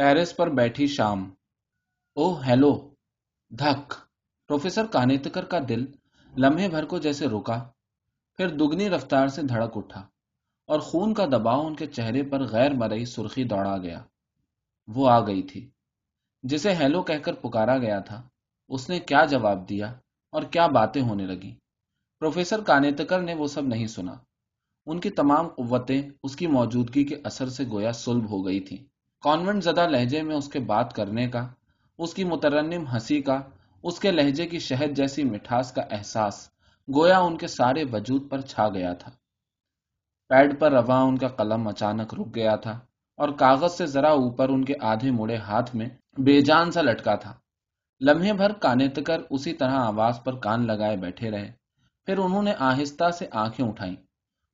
Terrace پر بیٹھی شام۔ او hello, دھک۔ پروفیسر کانیتکر کا دل لمحے بھر کو جیسے رکا، پھر دگنی رفتار سے دھڑک اٹھا اور خون کا دباؤ ان کے چہرے پر غیر مرئی سرخی دوڑا گیا۔ وہ آ گئی تھی، جسے ہیلو کہہ کر پکارا گیا تھا۔ اس نے کیا جواب دیا اور کیا باتیں ہونے لگی پروفیسر کانیتکر نے وہ سب نہیں سنا۔ ان کی تمام قوتیں، اس کی موجودگی کے اثر سے گویا سلب ہو گئی تھی کانوینٹ زدہ لہجے میں اس کے بات کرنے کا، اس کی مترنم ہنسی کا، اس کے لہجے کی شہد جیسی مٹھاس کا احساس گویا ان کے سارے وجود پر چھا گیا تھا۔ پیڈ پر رواں ان کا قلم اچانک رک گیا تھا اور کاغذ سے ذرا اوپر ان کے آدھے مڑے ہاتھ میں بے جان سا لٹکا تھا۔ لمحے بھر کانے تکر اسی طرح آواز پر کان لگائے بیٹھے رہے۔ پھر انہوں نے آہستہ سے آنکھیں اٹھائیں۔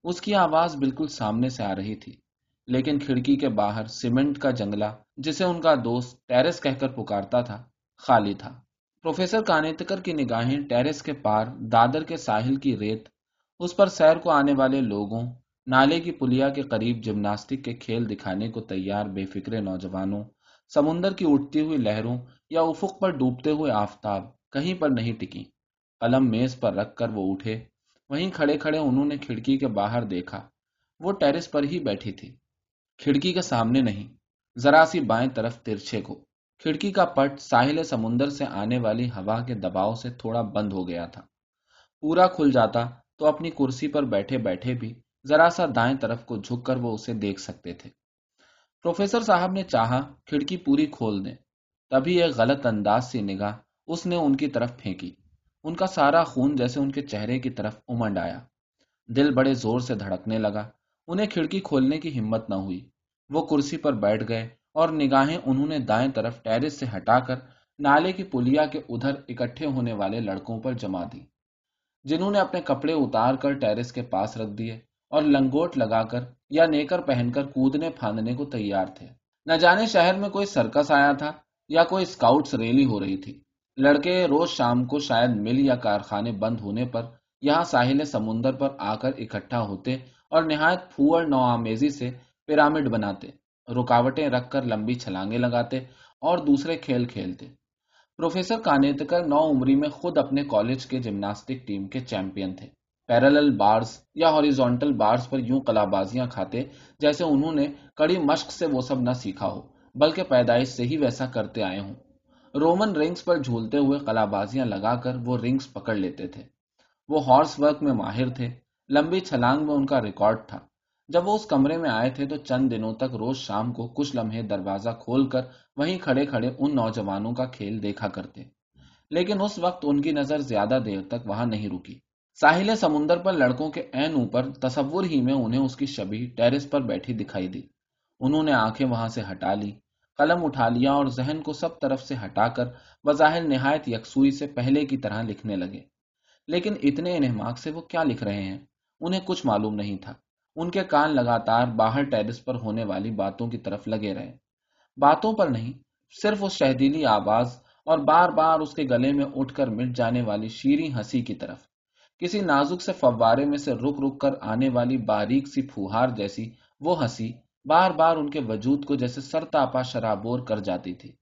اس کی آواز بالکل سامنے سے آ رہی تھی۔ لیکن کھڑکی کے باہر سیمنٹ کا جنگلہ، جسے ان کا دوست ٹیرس کہہ کر پکارتا تھا، خالی تھا۔ پروفیسر کانیتکر کی نگاہیں ٹیرس کے پار دادر کے ساحل کی ریت، اس پر سیر کو آنے والے لوگوں، نالے کی پلیا کے قریب جمناسٹک کے کھیل دکھانے کو تیار بے فکرے نوجوانوں، سمندر کی اٹھتی ہوئی لہروں یا افق پر ڈوبتے ہوئے آفتاب کہیں پر نہیں ٹکی۔ قلم میز پر رکھ کر وہ اٹھے۔ وہیں کھڑے کھڑے انہوں نے کھڑکی کے باہر دیکھا۔ وہ ٹیرس پر ہی بیٹھی تھی۔ کھڑکی کے سامنے نہیں، ذرا سی بائیں طرف ترچھے کو کھڑکی کا پٹ ساحل سمندر سے آنے والی ہوا کے دباؤ سے تھوڑا بند ہو گیا تھا۔ پورا کھل جاتا تو اپنی کرسی پر بیٹھے بیٹھے بھی ذرا سا دائیں طرف کو جھک کر وہ اسے دیکھ سکتے تھے۔ پروفیسر صاحب نے چاہا کھڑکی پوری کھول دیں۔ تبھی ایک غلط انداز سی نگاہ اس نے ان کی طرف پھینکی۔ ان کا سارا خون جیسے ان کے چہرے کی طرف امنڈ آیا۔ دل بڑے زور سے دھڑکنے لگا۔ انہیں کھڑکی کھولنے کی ہمت نہ ہوئی۔ وہ کرسی پر بیٹھ گئے اور نگاہیں انہوں نے دائیں طرف ٹیرس سے ہٹا کر نالے کی پلیا کے ادھر اکٹھے ہونے والے لڑکوں پر جما دی۔ جنہوں نے اپنے کپڑے اتار کر ٹیرس کے پاس رکھ دیے اور لنگوٹ لگا کر یا نیکر پہن کر کودنے پھاندنے کو تیار تھے۔ نہ جانے شہر میں کوئی سرکس آیا تھا یا کوئی اسکاؤٹس ریلی ہو رہی تھی۔ لڑکے روز شام کو شاید مل یا کارخانے بند ہونے پر یہاں ساحل سمندر پر آ کر اکٹھا ہوتے اور نہایت پھوڑ نو آمیزی سے پیرامڈ بناتے، رکاوٹیں رکھ کر لمبی چھلانگیں لگاتے اور دوسرے کھیل کھیلتے۔ پروفیسر کانیتکر نو عمری میں خود اپنے کالج کے جمناسٹک ٹیم کے چیمپئن تھے۔ پیرل بارز یا ہاریزونٹل بارز پر یوں کلا بازیاں کھاتے جیسے انہوں نے کڑی مشق سے وہ سب نہ سیکھا ہو، بلکہ پیدائش سے ہی ویسا کرتے آئے ہوں۔ رومن رنگز پر جھولتے ہوئے کلا بازیاں لگا کر وہ رنگز پکڑ لیتے تھے۔ وہ ہارس ورک میں ماہر تھے۔ لمبی چھلانگ میں ان کا ریکارڈ تھا۔ جب وہ اس کمرے میں آئے تھے تو چند دنوں تک روز شام کو کچھ لمحے دروازہ کھول کر وہیں کھڑے کھڑے ان نوجوانوں کا کھیل دیکھا کرتے۔ لیکن اس وقت ان کی نظر زیادہ دیر تک وہاں نہیں رکی۔ ساحل سمندر پر لڑکوں کے این اوپر تصور ہی میں انہیں اس کی شبی ٹیرس پر بیٹھی دکھائی دی۔ انہوں نے آنکھیں وہاں سے ہٹا لی، قلم اٹھا لیا اور ذہن کو سب طرف سے ہٹا کر بظاہر نہایت یکسوئی سے پہلے کی طرح لکھنے لگے۔ لیکن اتنے انہماک سے وہ کیا لکھ رہے ہیں؟ انہیں کچھ معلوم نہیں تھا۔ ان کے کان لگاتار باہر ٹیرس پر ہونے والی باتوں کی طرف لگے رہے۔ باتوں پر نہیں، صرف اس شہدیلی آواز اور بار بار اس کے گلے میں اٹھ کر مٹ جانے والی شیریں ہنسی کی طرف۔ کسی نازک سے فوارے میں سے رک رک کر آنے والی باریک سی پھوہار جیسی وہ ہنسی بار بار ان کے وجود کو جیسے سرتاپا شرابور کر جاتی تھی۔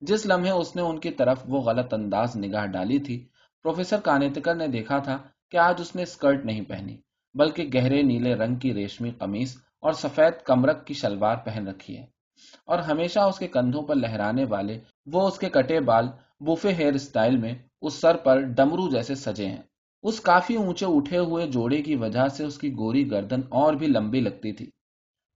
جس لمحے اس نے ان کی طرف وہ غلط انداز نگاہ ڈالی تھی، پروفیسر کانیتکر نے دیکھا تھا کہ آج اس نے اسکرٹ نہیں پہنی، بلکہ گہرے نیلے رنگ کی ریشمی قمیص اور سفید کمرک کی شلوار پہن رکھی ہے۔ اور ہمیشہ اس کے کندھوں پر لہرانے والے، وہ اس کے کٹے بال بوفے ہیئر اسٹائل میں اس سر پر ڈمرو جیسے سجے ہیں۔ اس کافی اونچے اٹھے ہوئے جوڑے کی وجہ سے اس کی گوری گردن اور بھی لمبی لگتی تھی۔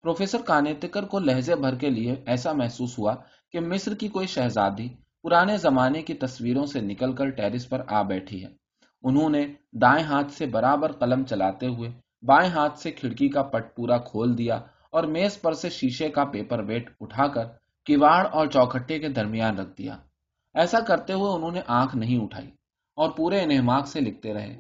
پروفیسر کانیتکر کو لہجے بھر کے لیے ایسا محسوس ہوا کہ مصر کی کوئی شہزادی پرانے زمانے کی تصویروں سے نکل کر ٹیرس پر آ بیٹھی ہے۔ انہوں نے دائیں ہاتھ سے برابر قلم چلاتے ہوئے بائیں ہاتھ سے کھڑکی کا پٹ پورا کھول دیا اور میز پر سے شیشے کا پیپر ویٹ اٹھا کر کواڑ اور چوکھٹے کے درمیان رکھ دیا۔ ایسا کرتے ہوئے انہوں نے آنکھ نہیں اٹھائی اور پورے انہماک سے لکھتے رہے۔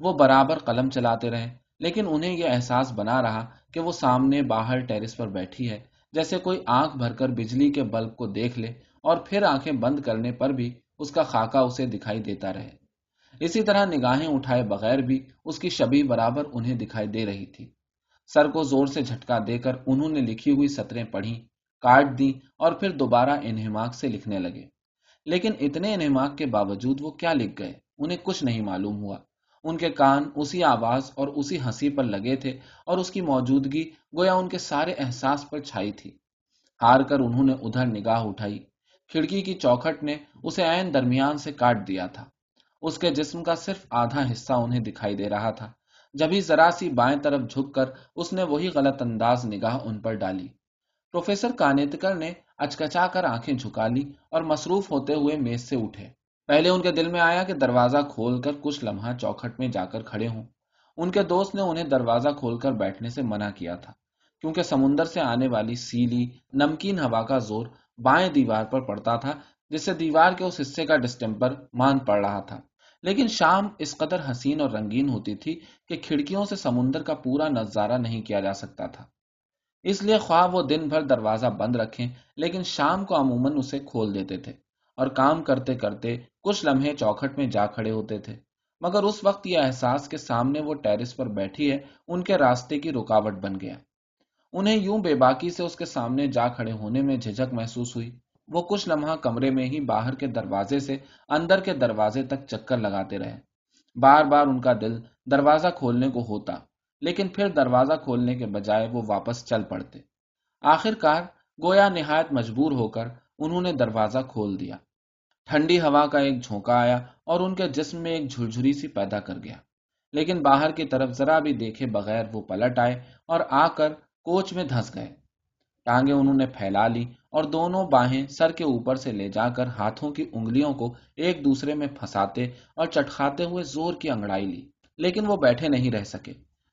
وہ برابر قلم چلاتے رہے، لیکن انہیں یہ احساس بنا رہا کہ وہ سامنے باہر ٹیرس پر بیٹھی ہے، جیسے کوئی آنکھ بھر کر بجلی کے بلب کو دیکھ لے اور پھر آنکھیں بند کرنے پر بھی اس کا خاکہ اسے دکھائی دیتا رہے۔ اسی طرح نگاہیں اٹھائے بغیر بھی اس کی شبی برابر انہیں دکھائی دے رہی تھی۔ سر کو زور سے جھٹکا دے کر انہوں نے لکھی ہوئی سطریں پڑھی کاٹ دی اور پھر دوبارہ انہماک سے لکھنے لگے۔ لیکن اتنے انہماک کے باوجود وہ کیا لکھ گئے؟ انہیں کچھ نہیں معلوم ہوا۔ ان کے کان اسی آواز اور اسی ہنسی پر لگے تھے اور اس کی موجودگی گویا ان کے سارے احساس پر چھائی تھی۔ ہار کر انہوں نے ادھر نگاہ اٹھائی۔ کھڑکی کی چوکھٹ نے اسے عین درمیان سے کاٹ دیا تھا۔ اس کے جسم کا صرف آدھا حصہ انہیں دکھائی دے رہا تھا۔ جبھی ذرا سی بائیں طرف جھک کر اس نے وہی غلط انداز نگاہ ان پر ڈالی۔ پروفیسر کانیتکر نے اچکچا کر آنکھیں جھکا لی اور مصروف ہوتے ہوئے میز سے اٹھے۔ پہلے ان کے دل میں آیا کہ دروازہ کھول کر کچھ لمحہ چوکھٹ میں جا کر کھڑے ہوں۔ ان کے دوست نے انہیں دروازہ کھول کر بیٹھنے سے منع کیا تھا، کیونکہ سمندر سے آنے والی سیلی نمکین ہوا کا زور بائیں دیوار پر پڑتا تھا، جس سے دیوار کے اس حصے کا ڈسٹمپر مان پڑ رہا تھا۔ لیکن شام اس قدر حسین اور رنگین ہوتی تھی کہ کھڑکیوں سے سمندر کا پورا نظارہ نہیں کیا جا سکتا تھا۔ اس لیے خواہ وہ دن بھر دروازہ بند رکھیں، لیکن شام کو عموماً اسے کھول دیتے تھے اور کام کرتے کرتے کچھ لمحے چوکھٹ میں جا کھڑے ہوتے تھے۔ مگر اس وقت یہ احساس کے سامنے وہ ٹیرس پر بیٹھی ہے، ان کے راستے کی رکاوٹ بن گیا۔ انہیں یوں بے باکی سے اس کے سامنے جا کھڑے ہونے میں جھجک محسوس ہوئی۔ وہ کچھ لمحہ کمرے میں ہی باہر کے دروازے سے اندر کے دروازے تک چکر لگاتے رہے۔ بار بار ان کا دل دروازہ کھولنے کو ہوتا، لیکن پھر دروازہ کھولنے کے بجائے وہ واپس چل پڑتے۔ آخر کار گویا نہایت مجبور ہو کر انہوں نے دروازہ کھول دیا۔ ٹھنڈی ہوا کا ایک جھونکا آیا اور ان کے جسم میں ایک جھرجھری سی پیدا کر گیا۔ لیکن باہر کی طرف ذرا بھی دیکھے بغیر وہ پلٹ آئے اور آ کر کوچ میں دھس گئے۔ ٹانگیں انہوں نے پھیلا لی اور دونوں باہیں سر کے اوپر سے لے جا کر ہاتھوں کی انگلیوں کو ایک دوسرے میں پھنساتے اور چٹکھاتے ہوئے زور کی انگڑائی لی، لیکن وہ بیٹھے نہیں رہ سکے۔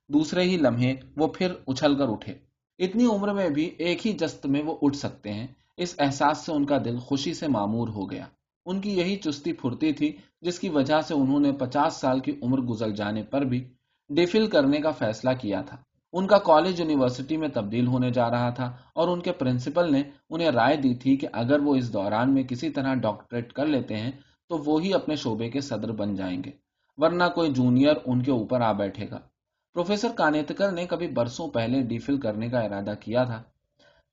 دوسرے ہی لمحے وہ پھر اچھل کر اٹھے۔ اتنی عمر میں بھی ایک ہی جست میں وہ اٹھ سکتے ہیں۔ اس احساس سے ان کا دل خوشی سے معمور ہو گیا۔ ان کی یہی چستی پھرتی تھی جس کی وجہ سے انہوں نے پچاس سال کی عمر گزر جانے پر بھی ڈیفل کرنے کا فیصلہ کیا تھا۔ ان کا کالج یونیورسٹی میں تبدیل ہونے جا رہا تھا اور ان کے پرنسپل نے انہیں رائے دی تھی کہ اگر وہ اس دوران میں کسی طرح ڈاکٹریٹ کر لیتے ہیں تو وہی اپنے شعبے کے صدر بن جائیں گے، ورنہ کوئی جونیئر ان کے اوپر آ بیٹھے گا۔ پروفیسر کانیتکر نے کبھی برسوں پہلے ڈیفل کرنے کا ارادہ کیا تھا۔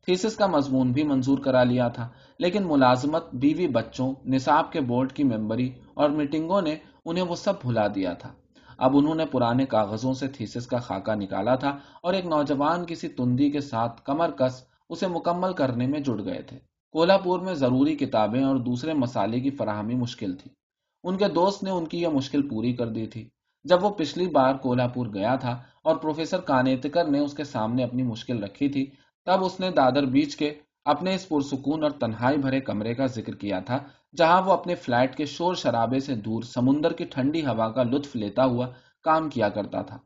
تھیسس کا مضمون بھی منظور کرا لیا تھا، لیکن ملازمت، بیوی بچوں، نصاب کے بورڈ کی ممبری اور میٹنگوں نے انہیں وہ سب بھلا دیا تھا۔ اب انہوں نے پرانے کاغذوں سے تھیسس کا خاکہ نکالا تھا اور ایک نوجوان کسی تندی کے ساتھ کمر کس اسے مکمل کرنے میں جڑ گئے تھے۔ کولہاپور میں ضروری کتابیں اور دوسرے مسالے کی فراہمی مشکل تھی۔ ان کے دوست نے ان کی یہ مشکل پوری کر دی تھی۔ جب وہ پچھلی بار کولہاپور گیا تھا اور پروفیسر کانیتکر نے اس کے سامنے اپنی مشکل رکھی تھی، تب اس نے دادر بیچ کے اپنے اس پرسکون اور تنہائی بھرے کمرے کا ذکر کیا تھا، جہاں وہ اپنے فلیٹ کے شور شرابے سے دور سمندر کی ٹھنڈی ہوا کا لطف لیتا ہوا کام کیا کرتا تھا۔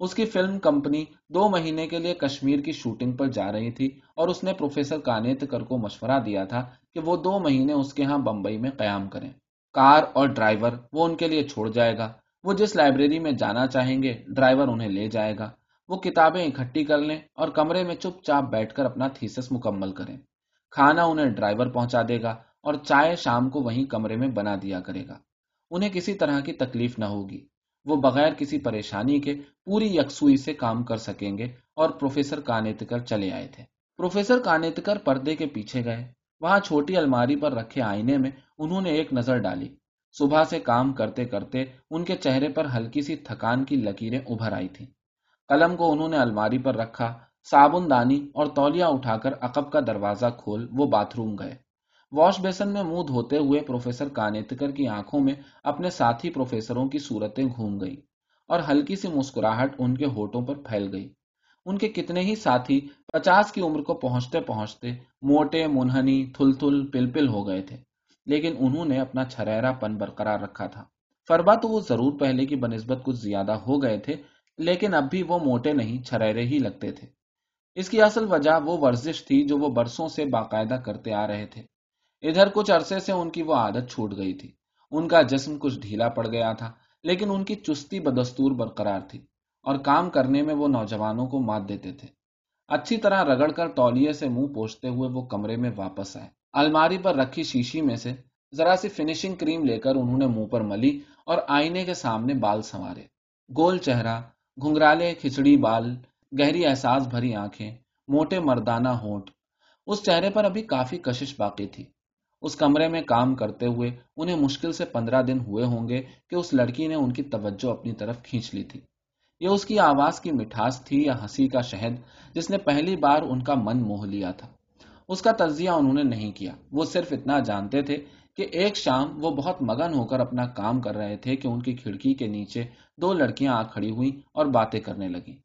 اس کی فلم کمپنی دو مہینے کے لیے کشمیر کی شوٹنگ پر جا رہی تھی اور اس نے پروفیسر کانیتکر کو مشورہ دیا تھا کہ وہ دو مہینے اس کے ہاں بمبئی میں قیام کریں۔ کار اور ڈرائیور، وہ ان کے لیے چھوڑ جائے گا۔ وہ جس لائبریری میں جانا چاہیں گے، ڈرائیور انہیں لے جائے گا۔ وہ کتابیں اکٹھی کر لیں اور کمرے میں چپ چاپ بیٹھ کر اپنا تھیسس مکمل کریں۔ کھانا انہیں ڈرائیور پہنچا دے گا اور چائے شام کو وہیں کمرے میں بنا دیا کرے گا۔ انہیں کسی طرح کی تکلیف نہ ہوگی۔ وہ بغیر کسی پریشانی کے پوری یکسوئی سے کام کر سکیں گے اور پروفیسر کانیتکر چلے آئے تھے۔ پروفیسر کانیتکر پردے کے پیچھے گئے۔ وہاں چھوٹی الماری پر رکھے آئینے میں انہوں نے ایک نظر ڈالی۔ صبح سے کام کرتے کرتے ان کے چہرے پر ہلکی سی تھکان کی لکیریں ابھر آئی تھی قلم کو انہوں نے الماری پر رکھا، صابن، دانی اور تولیا اٹھا کر عقب کا دروازہ کھول وہ باتھ روم گئے۔ واش بیسن میں منہ دھوتے ہوئے پروفیسر کانیتکر کی آنکھوں میں اپنے ساتھی پروفیسروں کی صورتیں گھوم گئی اور ہلکی سی مسکراہٹ ان کے ہوٹوں پر پھیل گئی۔ ان کے کتنے ہی ساتھی پچاس کی عمر کو پہنچتے پہنچتے موٹے، منہنی تھل تھل پل پل ہو گئے تھے، لیکن انہوں نے اپنا چھرا پن برقرار رکھا تھا۔ فربا تو وہ ضرور پہلے کی بنسبت کچھ زیادہ ہو گئے تھے لیکن اب بھی وہ موٹے نہیں چھرے ہی لگتے تھے۔ اس کی اصل وجہ وہ ورزش تھی جو وہ برسوں سے باقاعدہ کرتے آ رہے تھے۔ ادھر کچھ عرصے سے ان کی وہ عادت چھوٹ گئی تھی۔ ان کا جسم کچھ ڈھیلا پڑ گیا تھا، لیکن ان کی چستی بدستور برقرار تھی اور کام کرنے میں وہ نوجوانوں کو مات دیتے تھے۔ اچھی طرح رگڑ کر تولیے سے منہ پوچھتے ہوئے وہ کمرے میں واپس آئے۔ الماری پر رکھی شیشی میں سے ذرا سی فنیشنگ کریم لے کر انہوں نے منہ پر ملی اور آئینے کے سامنے بال سنوارے۔ گول چہرہ گھنگرالے کھچڑی بال، گہری احساس بھری آنکھیں، موٹے مردانہ ہونٹ۔ اس چہرے پر ابھی کافی کشش باقی تھی۔ اس کمرے میں کام کرتے ہوئے انہیں مشکل سے پندرہ دن ہوئے ہوں گے کہ اس لڑکی نے ان کی توجہ اپنی طرف کھینچ لی تھی۔ یہ اس کی آواز کی مٹھاس تھی یا ہنسی کا شہد جس نے پہلی بار ان کا من موہ لیا تھا۔ اس کا تجزیہ انہوں نے نہیں کیا۔ وہ صرف اتنا جانتے تھے کہ ایک شام وہ بہت مگن ہو کر اپنا کام کر رہے تھے کہ ان کی کھڑکی کے نیچے دو لڑکیاں آ کھڑی ہوئی اور باتیں کرنے لگی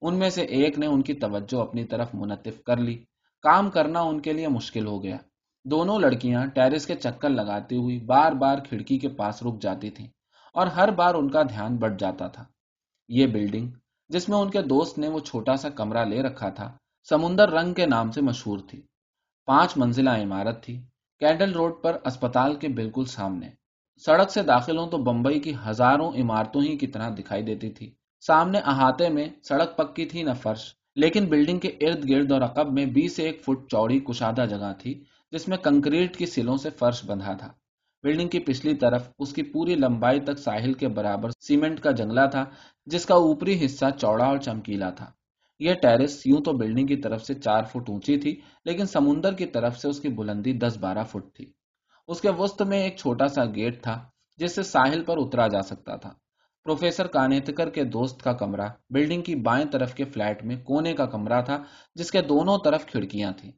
ان میں سے ایک نے ان کی توجہ اپنی طرف منتف کر لی۔ کام کرنا ان کے لیے مشکل ہو گیا۔ دونوں لڑکیاں ٹیرس کے چکر لگاتی ہوئی بار بار کھڑکی کے پاس رک جاتی تھیں اور ہر بار ان کا دھیان بڑھ جاتا تھا۔ یہ بلڈنگ جس میں ان کے دوست نے وہ چھوٹا سا کمرہ لے رکھا تھا، سمندر رنگ کے نام سے مشہور تھی۔ پانچ منزلہ عمارت تھی۔ کینڈل روڈ پر اسپتال کے بالکل سامنے۔ سڑک سے داخل ہوں تو بمبئی کی ہزاروں عمارتوں ہی کی طرح دکھائی دیتی تھی۔ سامنے احاطے میں سڑک پکی تھی نہ فرش، لیکن بلڈنگ کے ارد گرد اور عقب میں بیس ایک فٹ چوڑی کشادہ جگہ تھی، جس میں کنکریٹ کی سلوں سے فرش بندھا تھا۔ بلڈنگ کی پچھلی طرف اس کی پوری لمبائی تک ساحل کے برابر سیمنٹ کا جنگلہ تھا، جس کا اوپری حصہ چوڑا اور چمکیلا تھا۔ یہ ٹیرس یوں تو بلڈنگ کی طرف سے چار فٹ اونچی تھی، لیکن سمندر کی طرف سے اس کی بلندی دس بارہ فٹ تھی۔ اس کے وسط میں ایک چھوٹا سا گیٹ تھا، جس سے ساحل پر اترا جا سکتا تھا۔ پروفیسر کانیتکر کے دوست کا کمرہ بلڈنگ کی بائیں طرف کے فلیٹ میں کونے کا کمرہ تھا، جس کے دونوں طرف کھڑکیاں تھیں۔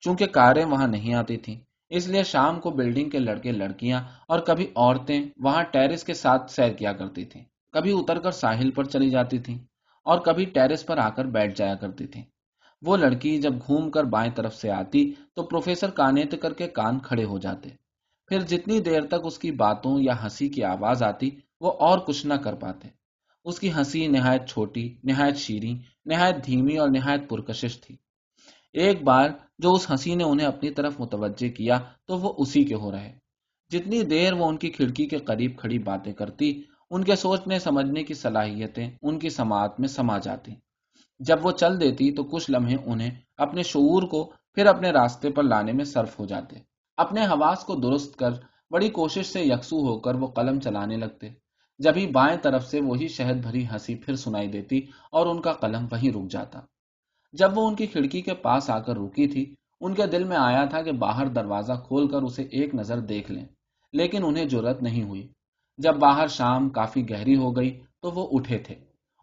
چونکہ کاریں وہاں نہیں آتی تھیں، اس لیے شام کو بلڈنگ کے لڑکے لڑکیاں اور کبھی عورتیں وہاں ٹیرس کے ساتھ سیر کیا کرتی تھیں۔ کبھی اتر کر ساحل پر چلی جاتی تھیں۔ اور کبھی ٹیرس پر آ کر بیٹھ جایا کرتی تھیں۔ وہ لڑکی جب گھوم کر بائیں طرف سے آتی تو پروفیسر کانیت کر کے کان کھڑے ہو جاتے۔ پھر جتنی دیر تک اس کی باتوں یا ہنسی کی آواز آتی، وہ اور کچھ نہ کر پاتے۔ اس کی ہنسی نہایت چھوٹی، نہایت شیریں، نہایت دھیمی اور نہایت پرکشش تھی۔ ایک بار جو اس ہنسی نے انہیں اپنی طرف متوجہ کیا تو وہ اسی کے ہو رہے۔ جتنی دیر وہ ان کی کھڑکی کے قریب کھڑی باتیں کرتی ان کے سوچنے سمجھنے کی صلاحیتیں ان کی سماعت میں سما جاتی۔ جب وہ چل دیتی تو کچھ لمحے انہیں اپنے شعور کو پھر اپنے راستے پر لانے میں صرف ہو جاتے۔ اپنے حواس کو درست کر بڑی کوشش سے یکسو ہو کر وہ قلم چلانے لگتے۔ جبھی بائیں طرف سے وہی شہد بھری ہنسی پھر سنائی دیتی اور ان کا قلم وہیں رک جاتا۔ جب وہ ان کی کھڑکی کے پاس آ کر رکی تھی، ان کے دل میں آیا تھا کہ باہر دروازہ کھول کر اسے ایک نظر دیکھ لیں، لیکن انہیں ضرورت نہیں ہوئی۔ جب باہر شام کافی گہری ہو گئی تو وہ اٹھے تھے۔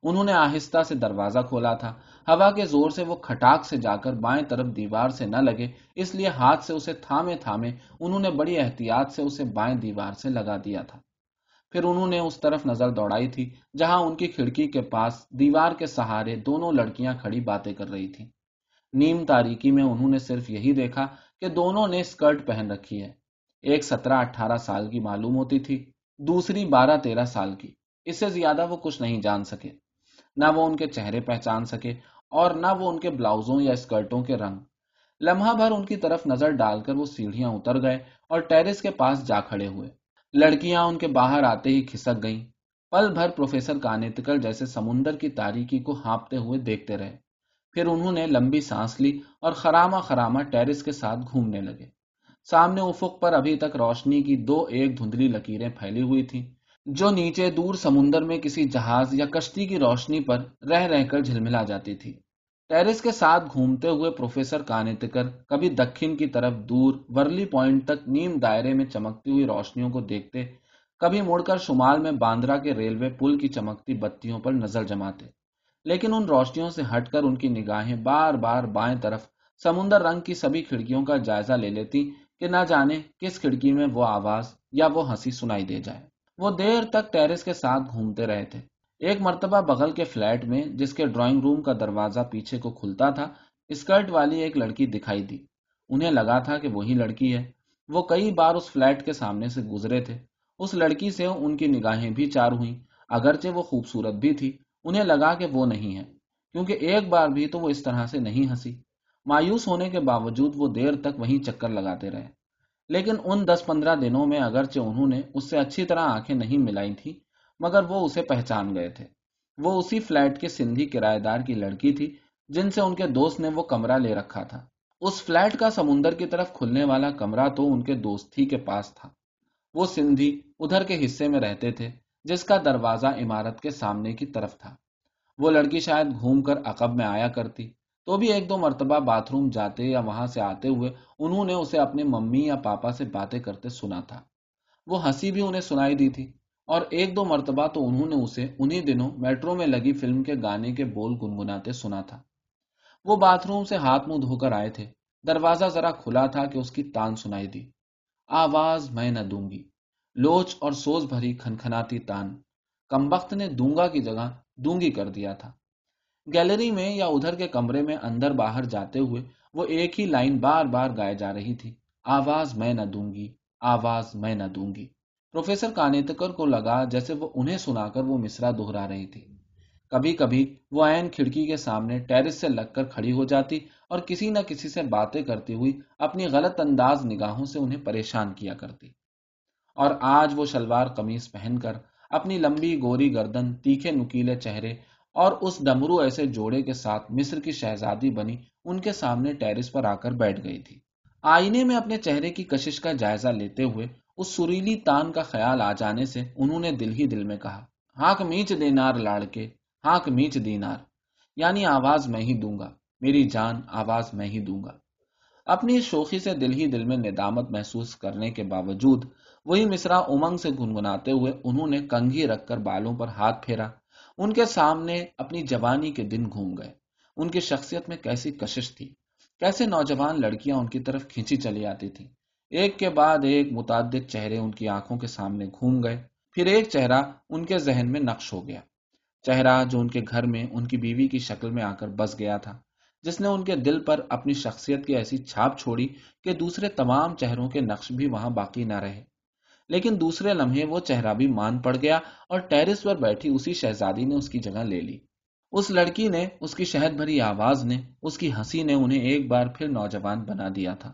انہوں نے آہستہ سے دروازہ کھولا تھا۔ ہوا کے زور سے وہ کھٹاک سے جا کر بائیں طرف دیوار سے نہ لگے، اس لیے ہاتھ سے اسے تھامے تھامے انہوں نے بڑی احتیاط سے اسے بائیں دیوار سے لگا دیا تھا۔ پھر انہوں نے اس طرف نظر دوڑائی تھی، جہاں ان کی کھڑکی کے پاس دیوار کے سہارے دونوں لڑکیاں کھڑی باتیں کر رہی تھی نیم تاریکی میں انہوں نے صرف یہی دیکھا کہ دونوں نے اسکرٹ پہن رکھی ہے۔ ایک سترہ اٹھارہ سال کی معلوم ہوتی تھی۔ دوسری بارہ تیرہ سال کی۔ اس سے زیادہ وہ کچھ نہیں جان سکے۔ نہ وہ ان کے چہرے پہچان سکے اور نہ وہ ان کے بلاؤزوں یا اسکرٹوں کے رنگ۔ لمحہ بھر ان کی طرف نظر ڈال کر وہ سیڑھیاں اتر گئے اور ٹیرس کے پاس جا کھڑے ہوئے۔ لڑکیاں ان کے باہر آتے ہی کھسک گئیں۔ پل بھر پروفیسر کانتکل جیسے سمندر کی تاریکی کو ہانپتے ہوئے دیکھتے رہے۔ پھر انہوں نے لمبی سانس لی اور خراما خراما ٹیرس کے ساتھ گھومنے لگے۔ سامنے افق پر ابھی تک روشنی کی دو ایک دھندلی لکیریں پھیلی ہوئی تھی جو نیچے دور سمندر میں کسی جہاز یا کشتی کی روشنی پر رہ رہ کر جھلملا جاتی تھی۔ ٹیرس کے ساتھ گھومتے ہوئے پروفیسر کانتکر کبھی دکن کی طرف دور ورلی پوائنٹ تک نیم دائرے میں چمکتی ہوئی روشنیوں کو دیکھتے، کبھی مڑ کر شمال میں باندرا کے ریلوے پل کی چمکتی بتیوں پر نظر جماتے۔ لیکن ان روشنیوں سے ہٹ کر ان کی نگاہیں بار بار بائیں طرف سمندر رنگ کی سبھی کھڑکیوں کا جائزہ لے لیتی کہ نہ جانے کس کھڑکی میں وہ آواز یا وہ ہنسی سنائی دے جائے۔ وہ دیر تک ٹیرس کے ساتھ گھومتے رہے تھے۔ ایک مرتبہ بغل کے فلیٹ میں جس کے ڈرائنگ روم کا دروازہ پیچھے کو کھلتا تھا، اسکرٹ والی ایک لڑکی دکھائی دی۔ انہیں لگا تھا کہ وہی لڑکی ہے۔ وہ کئی بار اس فلیٹ کے سامنے سے گزرے تھے۔ اس لڑکی سے ان کی نگاہیں بھی چار ہوئیں۔ اگرچہ وہ خوبصورت بھی تھی، انہیں لگا کہ وہ نہیں ہے۔ کیونکہ ایک بار بھی تو وہ اس طرح سے نہیں ہنسی۔ مایوس ہونے کے باوجود وہ دیر تک وہیں چکر لگاتے رہے۔ لیکن ان دس پندرہ دنوں میں اگرچہ انہوں نے اس سے اچھی طرح آنکھیں نہیں ملائی تھی مگر وہ اسے پہچان گئے تھے۔ وہ اسی فلیٹ کے سندھی کرایہ دار کی لڑکی تھی، جن سے ان کے دوست نے وہ کمرہ لے رکھا تھا۔ اس فلیٹ کا سمندر کی طرف کھلنے والا کمرہ تو ان کے دوست ہی کے پاس تھا۔ وہ سندھی ادھر کے حصے میں رہتے تھے، جس کا دروازہ عمارت کے سامنے کی طرف تھا۔ وہ لڑکی شاید گھوم کر عقب میں آیا کرتی۔ تو بھی ایک دو مرتبہ باتھ روم جاتے یا وہاں سے آتے ہوئے انہوں نے اسے اپنے ممی یا پاپا سے باتیں کرتے سنا تھا۔ وہ ہنسی بھی انہیں سنائی دی تھی اور ایک دو مرتبہ تو انہوں نے اسے انہی دنوں میٹرو میں لگی فلم کے گانے کے بول گنگناتے سنا تھا۔ وہ باتھ روم سے ہاتھ منہ دھو کر آئے تھے۔ دروازہ ذرا کھلا تھا کہ اس کی تان سنائی دی۔ آواز میں نہ دوں گی۔ لوچ اور سوز بھری کھنکھناتی تان۔ کمبخت نے دونگا کی جگہ دونگی کر دیا تھا۔ گیلری میں یا ادھر کے کمرے میں اندر باہر جاتے ہوئے وہ ایک ہی لائن بار بار گائے جا رہی تھی، آواز میں نہ دوں گی آواز میں نہ دوں گی پروفیسر کانیتکر کو لگا جیسے وہ انہیں سنا کر وہ مصرا دہرا رہی تھی۔ کبھی کبھی وہ این کھڑکی کے سامنے ٹیرس سے لگ کر کھڑی ہو جاتی اور کسی نہ کسی سے باتیں کرتی ہوئی اپنی غلط انداز نگاہوں سے انہیں پریشان کیا کرتی۔ اور آج وہ شلوار قمیص پہن کر اپنی لمبی گوری گردن، تیکھے نکیلے چہرے اور اس ڈمرو ایسے جوڑے کے ساتھ مصر کی شہزادی بنی، ان کے سامنے ٹیرس پر آ کر بیٹھ گئی تھی۔ آئینے میں اپنے چہرے کی کشش کا جائزہ لیتے ہوئے اس سریلی تان کا خیال آ جانے سے انہوں نے دل ہی دل میں کہا ہاک میچ دینار لاڑ کے ہاک میچ دینار یعنی آواز میں ہی دوں گا، میری جان آواز میں ہی دوں گا۔ اپنی شوخی سے دل ہی دل میں ندامت محسوس کرنے کے باوجود وہی مصرا امنگ سے گنگناتے ہوئے انہوں نے کنگھی رکھ کر بالوں پر ہاتھ پھیرا۔ ان کے سامنے اپنی جوانی کے دن گھوم گئے۔ ان کی شخصیت میں کیسی کشش تھی۔ کیسے نوجوان لڑکیاں ان کی طرف کھینچی چلی آتی تھی ایک کے بعد ایک متعدد چہرے ان کی آنکھوں کے سامنے گھوم گئے۔ پھر ایک چہرہ ان کے ذہن میں نقش ہو گیا۔ چہرہ جو ان کے گھر میں ان کی بیوی کی شکل میں آ کر بس گیا تھا، جس نے ان کے دل پر اپنی شخصیت کی ایسی چھاپ چھوڑی کہ دوسرے تمام چہروں کے نقش بھی وہاں باقی نہ رہے۔ لیکن دوسرے لمحے وہ چہرہ بھی مان پڑ گیا اور ٹیرس پر بیٹھی اسی شہزادی نے اس کی جگہ لے لی۔ اس لڑکی نے، اس کی شہد بھری آواز نے، اس کی ہنسی نے انہیں ایک بار پھر نوجوان بنا دیا تھا۔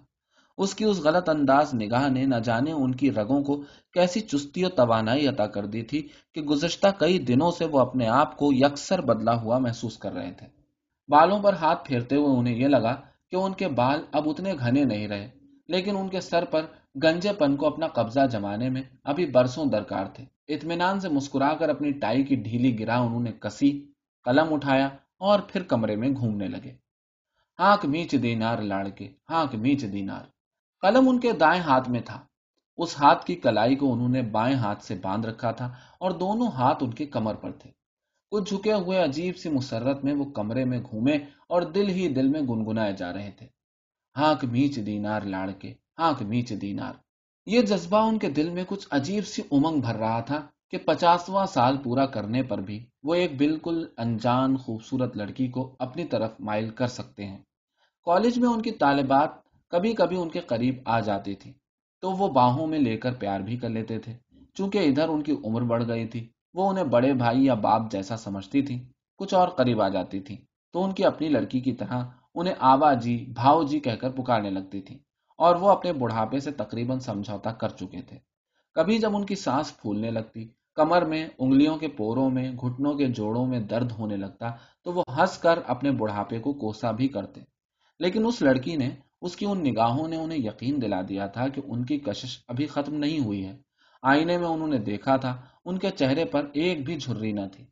اس کی اس غلط انداز نگاہ نے نہ جانے ان کی رگوں کو کیسی چستی و توانائی عطا کر دی تھی کہ گزشتہ کئی دنوں سے وہ اپنے آپ کو یکسر بدلا ہوا محسوس کر رہے تھے۔ بالوں پر ہاتھ پھیرتے ہوئے انہیں یہ لگا کہ ان کے بال اب اتنے گھنے نہیں رہے، لیکن ان کے سر پر گنجے پن کو اپنا قبضہ جمانے میں ابھی برسوں درکار تھے۔ اطمینان سے مسکرا کر اپنی ٹائی کی ڈھیلی گرا انہوں نے کسی، قلم اٹھایا اور پھر کمرے میں گھومنے لگے۔ ہاک میچ دینار لاڑ کے ہاک میچ دینار۔ قلم ان کے دائیں ہاتھ میں تھا۔ اس ہاتھ کی کلائی کو انہوں نے بائیں ہاتھ سے باندھ رکھا تھا اور دونوں ہاتھ ان کے کمر پر تھے۔ کچھ جھکے ہوئے عجیب سی مسرت میں وہ کمرے میں گھومے اور دل ہی دل میں گنگنائے جا رہے تھے۔ ہاک میچ دینار لاڑ کے ہاک میچ دینار۔ یہ جذبہ ان کے دل میں کچھ عجیب سی امنگ بھر رہا تھا کہ پچاسواں سال پورا کرنے پر بھی وہ ایک بالکل انجان خوبصورت لڑکی کو اپنی طرف مائل کر سکتے ہیں۔ کالج میں ان کی طالبات کبھی کبھی ان کے قریب آ جاتی تھی، تو وہ باہوں میں لے کر پیار بھی کر لیتے تھے۔ چونکہ ادھر ان کی عمر بڑھ گئی تھی، وہ انہیں بڑے بھائی یا باپ جیسا سمجھتی تھی کچھ اور قریب آ جاتی تھی تو ان کی اپنی لڑکی کی طرح انہیں آبا جی بھاؤ جی کہہ کر پکارنے لگتی تھی اور وہ اپنے بڑھاپے سے تقریباً سمجھوتا کر چکے تھے۔ کبھی جب ان کی سانس پھولنے لگتی، کمر میں، انگلیوں کے پوروں میں، گھٹنوں کے جوڑوں میں درد ہونے لگتا، تو وہ ہنس کر اپنے بڑھاپے کو کوسا بھی کرتے۔ لیکن اس لڑکی نے، اس کی ان نگاہوں نے انہیں یقین دلا دیا تھا کہ ان کی کشش ابھی ختم نہیں ہوئی ہے۔ آئینے میں انہوں نے دیکھا تھا، ان کے چہرے پر ایک بھی جھرری نہ تھی۔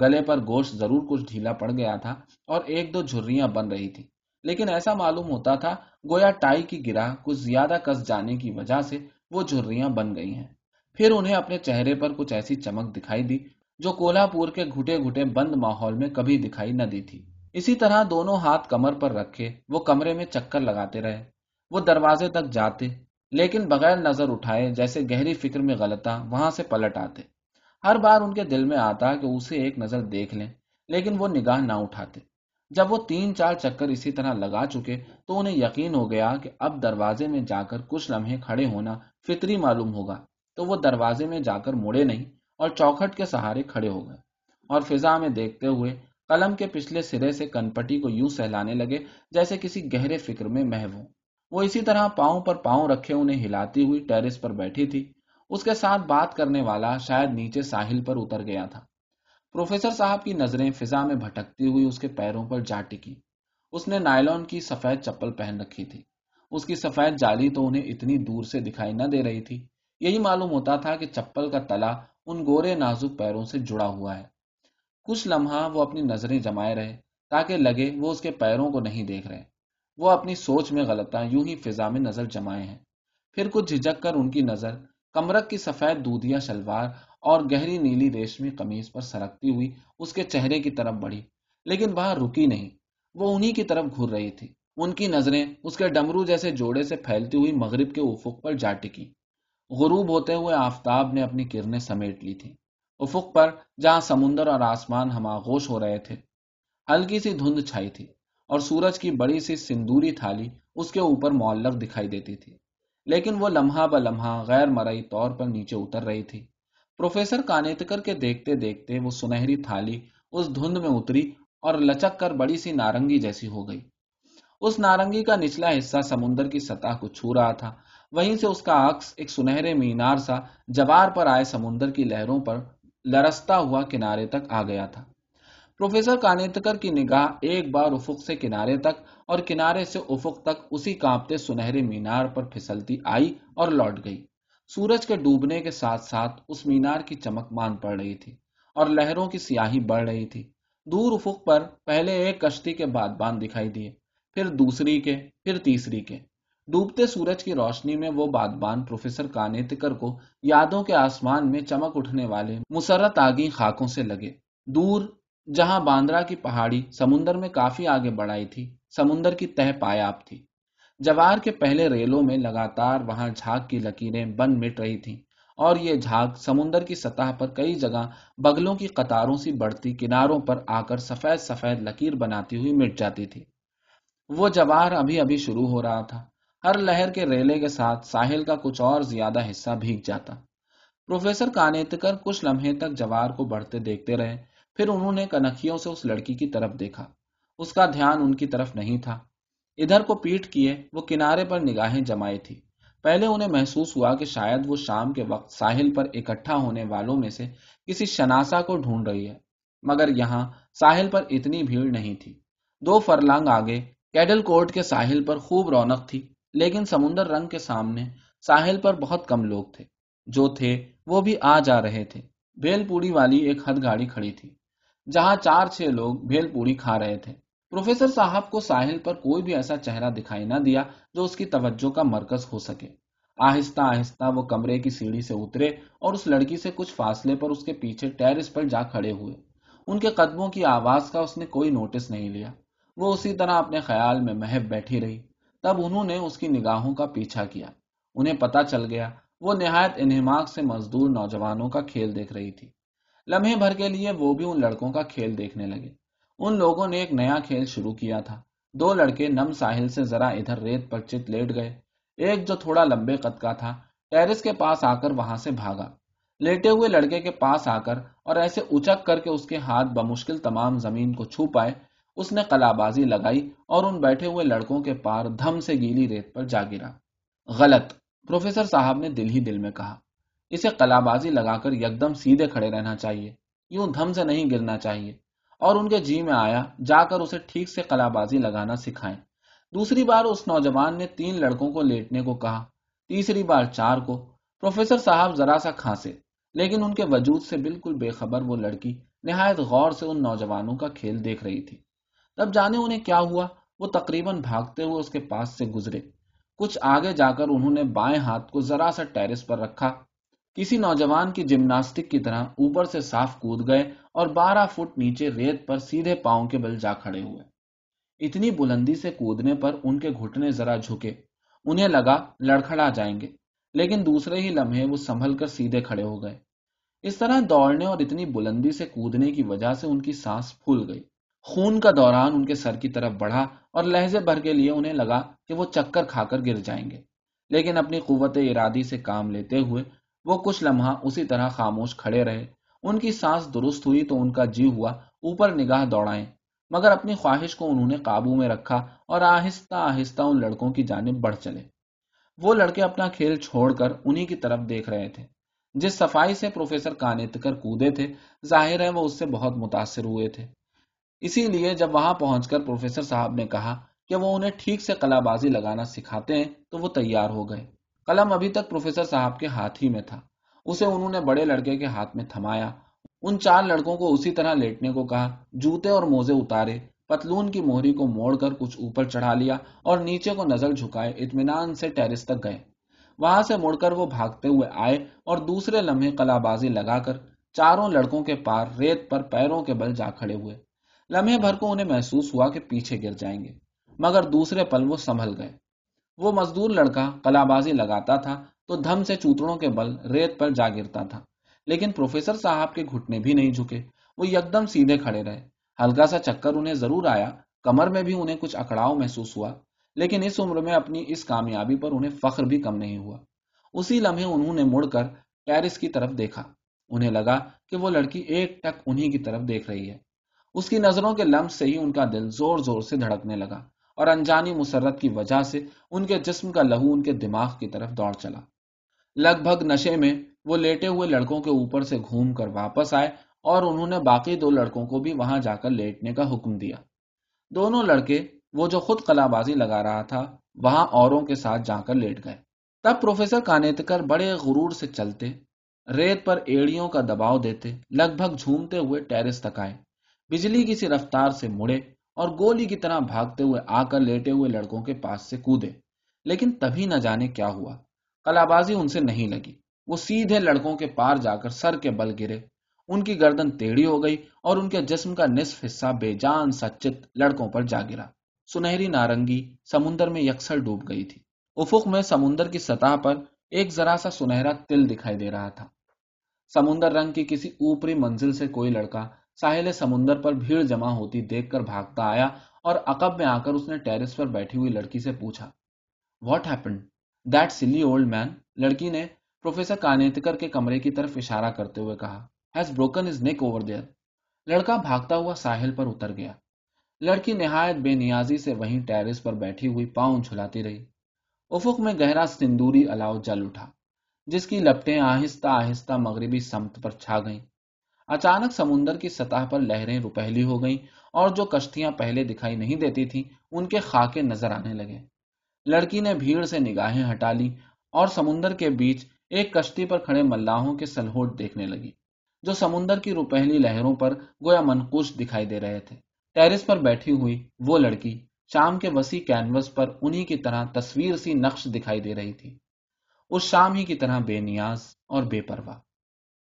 گلے پر گوشت ضرور کچھ ڈھیلا پڑ گیا تھا اور ایک دو جھریاں بن رہی تھی لیکن ایسا معلوم ہوتا تھا، گویا ٹائی کی گرا کچھ زیادہ کس جانے کی وجہ سے وہ جھریاں بن گئی ہیں۔ پھر انہیں اپنے چہرے پر کچھ ایسی چمک دکھائی دی جو کولہا پور کے گھٹے گھٹے بند ماحول میں کبھی دکھائی نہ دی تھی۔ اسی طرح دونوں ہاتھ کمر پر رکھے، وہ کمرے میں چکر لگاتے رہے۔ وہ دروازے تک جاتے، لیکن بغیر نظر اٹھائے، جیسے گہری فکر میں غلطا وہاں سے پلٹ آتے۔ ہر بار ان کے دل میں آتا کہ اسے ایک نظر دیکھ لیں، لیکن وہ نگاہ نہ اٹھاتے۔ جب وہ تین چار چکر اسی طرح لگا چکے تو انہیں یقین ہو گیا کہ اب دروازے میں جا کر کچھ لمحے کھڑے ہونا فطری معلوم ہوگا۔ تو وہ دروازے میں جا کر مڑے نہیں اور چوکھٹ کے سہارے کھڑے ہو گئے۔ اور فضا میں دیکھتے ہوئے قلم کے پچھلے سرے سے کنپٹی کو یوں سہلانے لگے جیسے کسی گہرے فکر میں محو وہ اسی طرح پاؤں پر پاؤں رکھے انہیں ہلاتی ہوئی ٹیرس پر بیٹھی تھی۔ اس کے ساتھ بات کرنے والا شاید نیچے ساحل پر اتر گیا تھا۔ پروفیسر صاحب کی نظریں فضا میں بھٹکتی ہوئی اس کے پیروں پر جا ٹکی۔ اس نے نائلون کی سفید چپل پہن رکھی تھی۔ اس کی سفید جالی تو انہیں اتنی دور سے دکھائی نہ دے رہی تھی۔ یہی معلوم ہوتا تھا کہ چپل کا تلا ان گورے نازک پیروں سے جڑا ہوا ہے۔ کچھ لمحہ وہ اپنی نظریں جمائے رہے تاکہ لگے وہ اس کے پیروں کو نہیں دیکھ رہے۔ وہ اپنی سوچ میں غلطہ یوں ہی فضا میں نظر جمائے ہیں۔ پھر کچھ جھجک کر ان کی نظر، کمرک کی سفید دودھیا شلوار اور گہری نیلی ریشمی قمیض پر سرکتی ہوئی اس کے چہرے کی طرف بڑھی، لیکن وہاں رکی نہیں۔ وہ انہی کی طرف گھر رہی تھی۔ ان کی نظریں اس کے ڈمرو جیسے جوڑے سے پھیلتی ہوئی مغرب کے افق پر جا ٹکی۔ غروب ہوتے ہوئے آفتاب نے اپنی کرنیں سمیٹ لی تھی افق پر جہاں سمندر اور آسمان ہماغوش ہو رہے تھے، ہلکی سی دھند چھائی تھی اور سورج کی بڑی سی سندوری تھالی اس کے اوپر معلق دکھائی دیتی تھی۔ لیکن وہ لمحہ ب لمحہ غیر مرئی طور پر نیچے اتر رہی تھی۔ پروفیسر کانیتکر کے دیکھتے دیکھتے وہ سنہری تھالی اس دھند میں اتری اور لچک کر بڑی سی نارنگی جیسی ہو گئی۔ اس نارنگی کا نچلا حصہ سمندر کی سطح کو چھو رہا تھا۔ وہیں سے اس کا عکس ایک سنہرے مینار سا جوار پر آئے سمندر کی لہروں پر لرستا ہوا کنارے تک آ گیا تھا۔ پروفیسر کانیتکر کی نگاہ ایک بار افق سے کنارے تک اور کنارے سے افق تک اسی کانپتے سنہرے مینار پر پھسلتی آئی اور لوٹ گئی۔ سورج کے ڈوبنے کے ساتھ ساتھ اس مینار کی چمک مان پڑ رہی تھی اور لہروں کی سیاہی بڑھ رہی تھی۔ دور افق پر پہلے ایک کشتی کے باد بان دکھائی دیے، پھر دوسری کے، پھر تیسری کے۔ ڈوبتے سورج کی روشنی میں وہ بادبان پروفیسر کانیتکر کو یادوں کے آسمان میں چمک اٹھنے والے مسرت آگی خاکوں سے لگے۔ دور جہاں باندرا کی پہاڑی سمندر میں کافی آگے بڑھائی تھی، سمندر کی تہ پایاب تھی۔ جوار کے پہلے ریلوں میں لگاتار وہاں جھاگ کی لکیریں بند مٹ رہی تھیں اور یہ جھاگ سمندر کی سطح پر کئی جگہ بگلوں کی قطاروں سی بڑھتی کناروں پر آ کر سفید سفید لکیر بناتی ہوئی مٹ جاتی تھی۔ وہ جوار ابھی ابھی شروع ہو رہا تھا۔ ہر لہر کے ریلے کے ساتھ ساحل کا کچھ اور زیادہ حصہ بھیگ جاتا۔ پروفیسر کانیتکر کچھ لمحے تک جوار کو بڑھتے دیکھتے رہے۔ پھر انہوں نے کنکھیوں سے اس لڑکی کی طرف دیکھا۔ اس کا دھیان ان کی طرف نہیں تھا۔ ادھر کو پیٹ کیے، وہ کنارے پر نگاہیں جمائے تھی۔ پہلے انہیں محسوس ہوا کہ شاید وہ شام کے وقت ساحل پر اکٹھا ہونے والوں میں سے کسی شناسا کو ڈھونڈ رہی ہے، مگر یہاں ساحل پر اتنی بھیڑ نہیں تھی۔ دو فرلانگ آگے، کیڈل کوٹ کے ساحل پر خوب رونق تھی، لیکن سمندر رنگ کے سامنے ساحل پر بہت کم لوگ تھے۔ جو تھے، وہ بھی آ جا رہے تھے۔ بیل پوڑی والی ایک ہتھ گاڑی کھڑی تھی، جہاں چار چھ لوگ بھیل پوڑی کھا رہے تھے۔ پروفیسر صاحب کو ساحل پر کوئی بھی ایسا چہرہ دکھائی نہ دیا جو اس کی توجہ کا مرکز ہو سکے۔ آہستہ آہستہ وہ کمرے کی سیڑھی سے اترے اور اس لڑکی سے کچھ فاصلے پر اس کے پیچھے ٹیرس پر جا کھڑے ہوئے۔ ان کے قدموں کی آواز کا اس نے کوئی نوٹس نہیں لیا۔ وہ اسی طرح اپنے خیال میں محب بیٹھی رہی۔ تب انہوں نے اس کی نگاہوں کا پیچھا کیا۔ انہیں پتا چل گیا، وہ نہایت انہماک سے مزدور نوجوانوں کا کھیل دیکھ رہی تھی۔ لمحے بھر کے لیے وہ بھی ان لڑکوں کا کھیل دیکھنے لگے۔ ان لوگوں نے ایک نیا کھیل شروع کیا تھا۔ دو لڑکے نم ساحل سے ذرا ادھر ریت پر چت لیٹ گئے۔ ایک جو تھوڑا لمبے قد کا تھا، ٹیرس کے پاس آ کر وہاں سے بھاگا۔ لیٹے ہوئے لڑکے کے پاس آ کر اور ایسے اچک کر کے اس کے ہاتھ بمشکل تمام زمین کو چھو پائے، اس نے کلا بازی لگائی اور ان بیٹھے ہوئے لڑکوں کے پار دھم سے گیلی ریت پر جا گرا۔ غلط، پروفیسر صاحب نے دل ہی دل میں کہا۔ اسے کلابازی لگا کر یکدم سیدھے کھڑے رہنا چاہیے۔ یوں دھم سے نہیں گرنا چاہیے۔ اور ان کے جی میں آیا، جا کر اسے ٹھیک سے کلابازی لگانا سکھائیں۔ دوسری بار اس نوجوان نے تین لڑکوں کو لیٹنے کو کہا، تیسری بار چار کو۔ پروفیسر صاحب ذرا سا کھانسے، لیکن ان کے وجود سے بالکل بے خبر وہ لڑکی نہایت غور سے ان نوجوانوں کا کھیل دیکھ رہی تھی۔ تب جانے انہیں کیا ہوا، وہ تقریباً بھاگتے ہوئے اس کے پاس سے گزرے۔ کچھ آگے جا کر انہوں نے بائیں ہاتھ کو ذرا سا ٹیرس پر رکھا کسی نوجوان کی جمناسٹک کی طرح اوپر سے صاف کود گئے اور بارہ فٹ نیچے ریت پر سیدھے پاؤں کے بل جا کھڑے ہوئے۔ اتنی بلندی سے کودنے پر ان کے گھٹنے ذرا جھکے۔ انہیں لگا لڑکھڑا جائیں گے، لیکن دوسرے ہی لمحے وہ سنبھل کر سیدھے کھڑے ہو گئے۔ اس طرح دوڑنے اور اتنی بلندی سے کودنے کی وجہ سے ان کی سانس پھول گئی۔ خون کا دوران ان کے سر کی طرف بڑھا اور لہجے بھر کے لیے انہیں لگا کہ وہ چکر کھا کر گر جائیں گے، لیکن اپنی قوت ارادی سے کام لیتے ہوئے وہ کچھ لمحہ اسی طرح خاموش کھڑے رہے۔ ان کی سانس درست ہوئی تو ان کا جی ہوا، اوپر نگاہ دوڑائیں۔ مگر اپنی خواہش کو انہوں نے قابو میں رکھا اور آہستہ آہستہ ان لڑکوں کی جانب بڑھ چلے۔ وہ لڑکے اپنا کھیل چھوڑ کر انہی کی طرف دیکھ رہے تھے۔ جس صفائی سے پروفیسر کانت کر کودے تھے، ظاہر ہے وہ اس سے بہت متاثر ہوئے تھے۔ اسی لیے جب وہاں پہنچ کر پروفیسر صاحب نے کہا کہ وہ انہیں ٹھیک سے کلا بازی لگانا سکھاتے ہیں تو وہ تیار ہو گئے۔ قلم ابھی تک پروفیسر صاحب کے ہاتھ ہی میں تھا۔ اسے انہوں نے بڑے لڑکے کے ہاتھ میں تھمایا۔ ان چار لڑکوں کو اسی طرح لیٹنے کو کہا۔ جوتے اور موزے اتارے۔ پتلون کی موہری کو موڑ کر کچھ اوپر چڑھا لیا اور نیچے کو نظر جھکائے اطمینان سے ٹیرس تک گئے۔ وہاں سے مڑ کر وہ بھاگتے ہوئے آئے اور دوسرے لمحے کلا بازی لگا کر چاروں لڑکوں کے پار ریت پر پیروں کے بل جا کھڑے ہوئے۔ لمحے بھر کو انہیں محسوس ہوا کہ پیچھے گر جائیں گے، مگر دوسرے پل وہ سنبھل گئے۔ وہ مزدور لڑکا کلا بازی لگاتا تھا تو دھم سے چوتڑوں کے بل ریت پر جا گرتا تھا۔ لیکن پروفیسر صاحب کے گھٹنے بھی نہیں جھکے۔ وہ یکدم سیدھے کھڑے رہے۔ ہلکا سا چکر انہیں ضرور آیا۔ کمر میں بھی انہیں کچھ اکڑاؤ محسوس ہوا۔ لیکن اس عمر میں اپنی اس کامیابی پر انہیں فخر بھی کم نہیں ہوا۔ اسی لمحے انہوں نے مڑ کر پیرس کی طرف دیکھا۔ انہیں لگا کہ وہ لڑکی ایک ٹک انہی کی طرف دیکھ رہی ہے۔ اس کی نظروں کے لمس سے ہی ان کا دل زور زور سے دھڑکنے لگا۔ اور انجانی مسرت کی وجہ سے ان کے جسم کا لہو ان کے دماغ کی طرف دوڑ چلا۔ لگ بھگ نشے میں وہ لیٹے ہوئے لڑکوں کے اوپر سے گھوم کر واپس آئے اور انہوں نے باقی دو لڑکوں کو بھی وہاں جا کر لیٹنے کا حکم دیا۔ دونوں لڑکے وہ جو خود کلا بازی لگا رہا تھا، وہاں اوروں کے ساتھ جا کر لیٹ گئے۔ تب پروفیسر کانیتکر بڑے غرور سے چلتے، ریت پر ایڑیوں کا دباؤ دیتے، لگ بھگ جھومتے ہوئے ٹیرس تک آئے۔ بجلی کی سی رفتار سے مڑے اور گولی کی طرح بھاگتے ہوئے آ کر لیٹے ہوئے لڑکوں کے پاس سے کودے۔ لیکن تبھی نہ جانے کیا ہوا۔ کلا بازی ان سے نہیں لگی۔ وہ سیدھے لڑکوں کے پار جا کر سر کے بل گرے۔ ان کی گردن ٹیڑھی ہو گئی اور ان کے جسم کا نصف حصہ بے جان سچت لڑکوں پر جا گرا۔ سنہری نارنگی سمندر میں یکسر ڈوب گئی تھی۔ افق میں سمندر کی سطح پر ایک ذرا سا سنہرا تل دکھائی دے رہا تھا۔ سمندر رنگ کی کسی اوپری منزل سے کوئی لڑکا ساحل سمندر پر بھیڑ جمع ہوتی دیکھ کر بھاگتا آیا اور عقب میں آ کر اس نے ٹیرس پر بیٹھی ہوئی لڑکی سے پوچھا what happened that silly old man لڑکی نے پروفیسر کانیتکر کے کمرے کی طرف اشارہ کرتے ہوئے کہا broken his neck over there لڑکا بھاگتا ہوا ساحل پر اتر گیا۔ لڑکی نہایت بے نیازی سے وہیں ٹیرس پر بیٹھی ہوئی پاؤں جھلاتی رہی۔ افق میں گہرا سندوری الاؤ جل اٹھا، جس کی لپٹیں آہستہ آہستہ مغربی سمت پر چھا گئیں۔ اچانک سمندر کی سطح پر لہریں روپہلی ہو گئیں اور جو کشتیاں پہلے دکھائی نہیں دیتی تھیں، ان کے خاکے نظر آنے لگے۔ لڑکی نے بھیڑ سے نگاہیں ہٹا لی اور سمندر کے بیچ ایک کشتی پر کھڑے ملاحوں کے سلہوٹ دیکھنے لگی، جو سمندر کی روپہلی لہروں پر گویا منقوش دکھائی دے رہے تھے۔ ٹیرس پر بیٹھی ہوئی وہ لڑکی شام کے وسیع کینوس پر انہی کی طرح تصویر سی نقش دکھائی دے رہی تھی۔ اس شام ہی کی طرح بے نیاز اور بے پرواہ۔